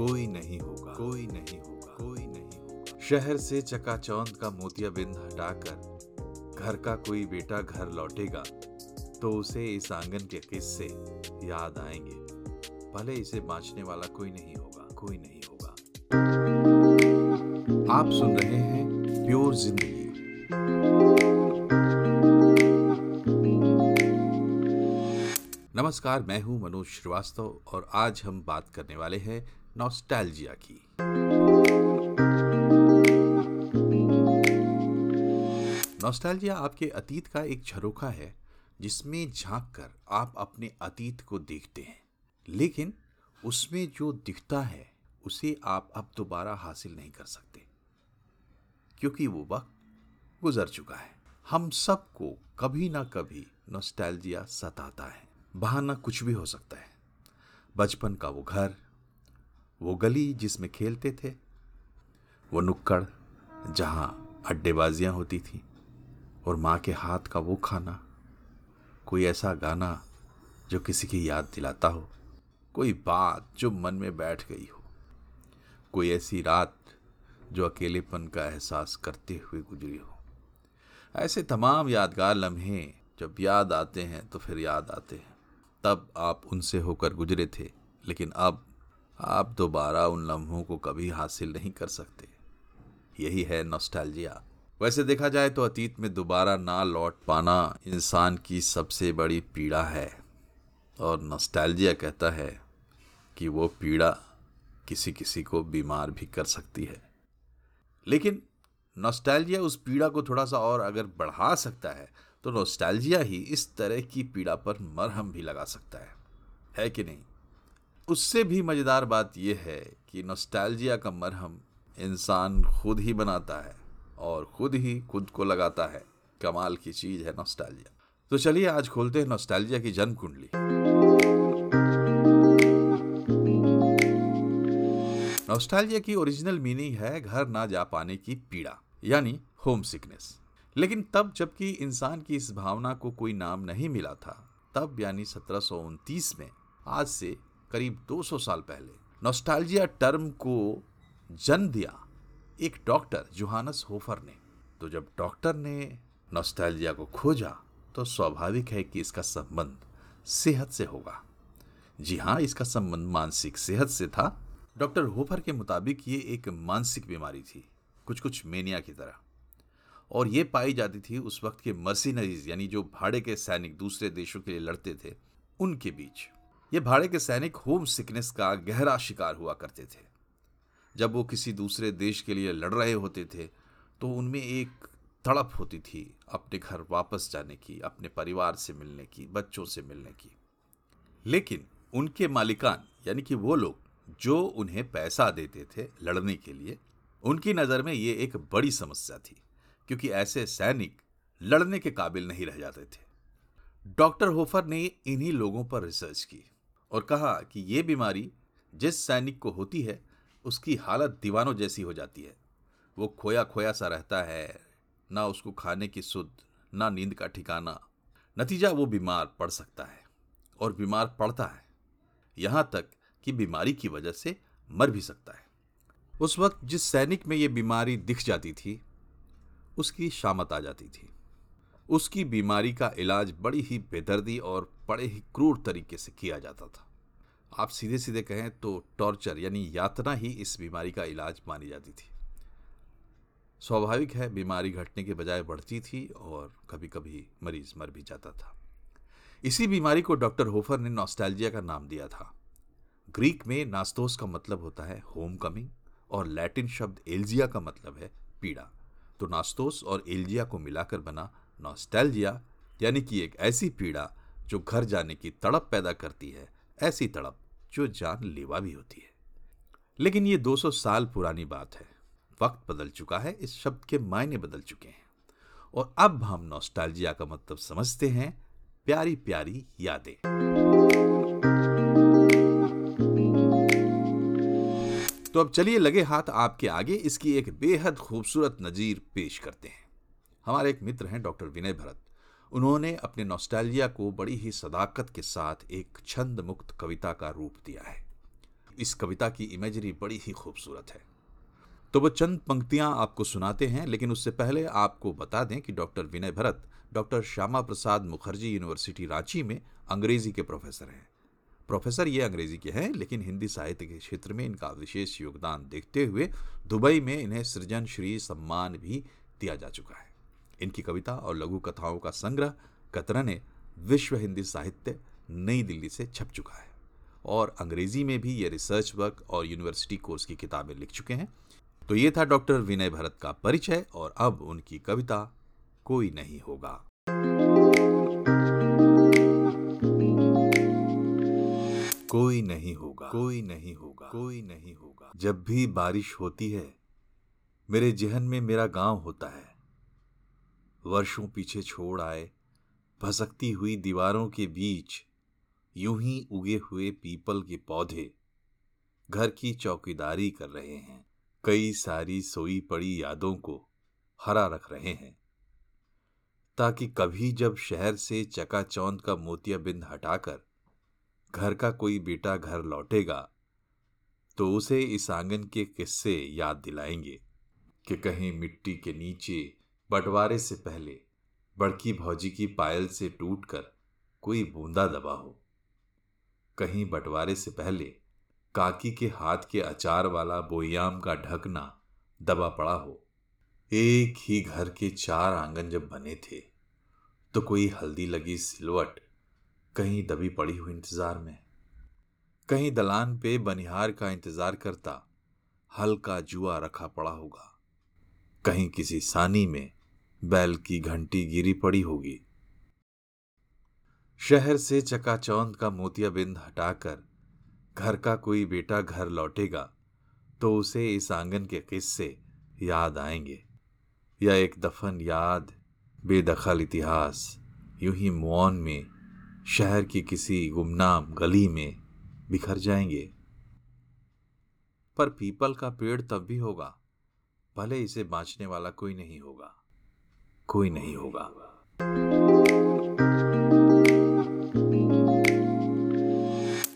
कोई नहीं होगा। कोई नहीं होगा। कोई नहीं होगा। शहर से चकाचौंध का मोतिया बिंद हटाकर घर का कोई बेटा घर लौटेगा तो उसे इस आँगन के किस्से याद आएँगे। भले इसे बांचने वाला कोई नहीं होगा। कोई नहीं होगा। आप सुन रहे हैं प्योर ज़िंदगी। नमस्कार मैं हूँ मनोज श्रीवास्तव और आज हम बात करने वाले हैं नॉस्टैल्जिया की। नॉस्टैल्जिया आपके अतीत का एक झरोखा है, जिसमें झाँक कर आप अपने अतीत को देखते हैं। लेकिन उसमें जो दिखता है, उसे आप अब दोबारा हासिल नहीं कर सकते, क्योंकि वो वक्त गुजर चुका है। हम सबको कभी ना कभी नॉस्टैल्जिया सताता है। बहाना कुछ भी हो सकता है। बचपन का वो घर वो गली जिसमें खेलते थे, वो नुक्कड़ जहाँ अड्डेबाजियाँ होती थी और माँ के हाथ का वो खाना, कोई ऐसा गाना जो किसी की याद दिलाता हो, कोई बात जो मन में बैठ गई हो, कोई ऐसी रात जो अकेलेपन का एहसास करते हुए गुजरी हो। ऐसे तमाम यादगार लम्हे जब याद आते हैं तो फिर याद आते हैं। तब आप उनसे होकर गुजरे थे, लेकिन अब आप दोबारा उन लम्हों को कभी हासिल नहीं कर सकते। यही है नॉस्टैल्जिया। वैसे देखा जाए तो अतीत में दोबारा ना लौट पाना इंसान की सबसे बड़ी पीड़ा है। और नॉस्टैल्जिया कहता है कि वो पीड़ा किसी किसी को बीमार भी कर सकती है। लेकिन नॉस्टैल्जिया उस पीड़ा को थोड़ा सा और अगर बढ़ा सकता है तो नॉस्टैल्जिया ही इस तरह की पीड़ा पर मरहम भी लगा सकता है। है कि नहीं? उससे भी मज़ेदार बात यह है कि नोस्टैल्जिया का मरहम इंसान खुद ही बनाता है और खुद ही खुद को लगाता है। कमाल की चीज़ है नॉस्टैल्जिया तो चलिए आज खोलते हैं नॉस्टैल्जिया की जन्म कुंडली नॉस्टैल्जिया की ओरिजिनल मीनिंग है घर ना जा पाने की पीड़ा, यानी होम सिकनेस लेकिन तब जबकि इंसान की इस भावना को कोई नाम नहीं मिला था, तब यानी सत्रह में आज से करीब 200 साल पहले नोस्टाल्जिया टर्म को जन्म दिया एक डॉक्टर जोहानस होफर ने। तो जब डॉक्टर ने नोस्टाल्जिया को खोजा तो स्वाभाविक है कि इसका संबंध सेहत से होगा। जी हाँ इसका संबंध मानसिक सेहत से था। डॉक्टर होफर के मुताबिक ये एक मानसिक बीमारी थी कुछ कुछ मेनिया की तरह। और ये पाई जाती थी उस वक्त के मर्सिनरीज, यानी जो भाड़े के सैनिक दूसरे देशों के लिए लड़ते थे, उनके बीच। ये भाड़े के सैनिक होम सिकनेस का गहरा शिकार हुआ करते थे। जब वो किसी दूसरे देश के लिए लड़ रहे होते थे तो उनमें एक तड़प होती थी अपने घर वापस जाने की, अपने परिवार से मिलने की, बच्चों से मिलने की। लेकिन उनके मालिकान, यानी कि वो लोग, जो उन्हें पैसा देते थे लड़ने के लिए, उनकी नज़र में ये एक बड़ी समस्या थी, क्योंकि ऐसे सैनिक लड़ने के काबिल नहीं रह जाते थे। डॉक्टर होफर ने इन्हीं लोगों पर रिसर्च की। और कहा कि ये बीमारी जिस सैनिक को होती है, उसकी हालत दीवानों जैसी हो जाती है। वो खोया खोया सा रहता है, ना उसको खाने की सुध, ना नींद का ठिकाना। नतीजा, वो बीमार पड़ सकता है और बीमार पड़ता है। यहाँ तक कि बीमारी की वजह से मर भी सकता है। उस वक्त जिस सैनिक में ये बीमारी दिख जाती थी, उसकी शामत आ जाती थी। उसकी बीमारी का इलाज बड़ी ही बेदर्दी और बड़े ही क्रूर तरीके से किया जाता था। आप सीधे सीधे कहें तो टॉर्चर यानी यातना ही इस बीमारी का इलाज मानी जाती थी। स्वाभाविक है, बीमारी घटने के बजाय बढ़ती थी और कभी कभी मरीज़ मर भी जाता था। इसी बीमारी को डॉक्टर होफर ने नॉस्टैल्जिया का नाम दिया था। ग्रीक में नास्तोस का मतलब होता है होम कमिंग और लैटिन शब्द एल्जिया का मतलब है पीड़ा। तो नास्तोस और एल्जिया को मिलाकर बना नॉस्टैल्जिया, यानी कि एक ऐसी पीड़ा जो घर जाने की तड़प पैदा करती है, ऐसी तड़प जो जान लेवा भी होती है। लेकिन ये 200 साल पुरानी बात है। वक्त बदल चुका है, इस शब्द के मायने बदल चुके हैं। और अब हम नॉस्टैल्जिया का मतलब समझते हैं, प्यारी प्यारी यादें। तो अब चलिए लगे हाथ आपके आगे, इसकी एक बेहद खूबसूरत नजीर पेश करते हैं। हमारे एक मित्र हैं डॉक्टर विनय भरत। उन्होंने अपने नॉस्टैल्जिया को बड़ी ही सदाकत के साथ एक छंद मुक्त कविता का रूप दिया है। इस कविता की इमेजरी बड़ी ही खूबसूरत है। तो वो चंद पंक्तियाँ आपको सुनाते हैं, लेकिन उससे पहले आपको बता दें कि doctor Vinay Bharat, doctor Shyama Prasad Mukherjee university Ranchi में अंग्रेज़ी के प्रोफेसर हैं। प्रोफेसर ये अंग्रेज़ी के हैं, लेकिन हिंदी साहित्य के क्षेत्र में इनका विशेष योगदान देखते हुए दुबई में इन्हें सृजन श्री सम्मान भी दिया जा चुका है। इनकी कविता और लघु कथाओं का संग्रह कतरा ने विश्व हिंदी साहित्य नई दिल्ली से छप चुका है। और अंग्रेज़ी में भी ये रिसर्च वर्क और यूनिवर्सिटी कोर्स की किताबें लिख चुके हैं। तो ये था डॉक्टर विनय भरत का परिचय और अब उनकी कविता कोई नहीं होगा। कोई नहीं होगा। कोई नहीं होगा। कोई नहीं होगा। जब भी बारिश होती है, मेरे जहन में मेरा गाँव होता है। वर्षों पीछे छोड़ आए। भसकती हुई दीवारों के बीच यूँ ही उगे हुए पीपल के पौधे घर की चौकीदारी कर रहे हैं। कई सारी सोई पड़ी यादों को हरा रख रहे हैं। ताकि कभी जब शहर से चकाचौंध का मोतियाबिंद हटाकर घर का कोई बेटा घर लौटेगा तो उसे इस आँगन के किस्से याद दिलाएँगे कि कहीं मिट्टी के नीचे बंटवारे से पहले बड़की भौजी की पायल से टूटकर कोई बूंदा दबा हो। कहीं बंटवारे से पहले काकी के हाथ के अचार वाला बोयाम का ढकना दबा पड़ा हो। एक ही घर के चार आँगन जब बने थे तो कोई हल्दी लगी सिलवट कहीं दबी पड़ी हुई इंतज़ार में। कहीं दलान पे बनिहार का इंतज़ार करता हल्का जुआ रखा पड़ा होगा। कहीं किसी सानी में बैल की घंटी गिरी पड़ी होगी। शहर से चकाचौंध का मोतियाबिंद हटाकर घर का कोई बेटा घर लौटेगा तो उसे इस आँगन के किस्से याद आएँगे। या एक दफन याद, बेदखल इतिहास, यूँ ही मौन में, शहर की किसी गुमनाम गली में बिखर जाएँगे। पर पीपल का पेड़ तब भी होगा, भले इसे बांचने वाला कोई नहीं होगा। कोई नहीं होगा।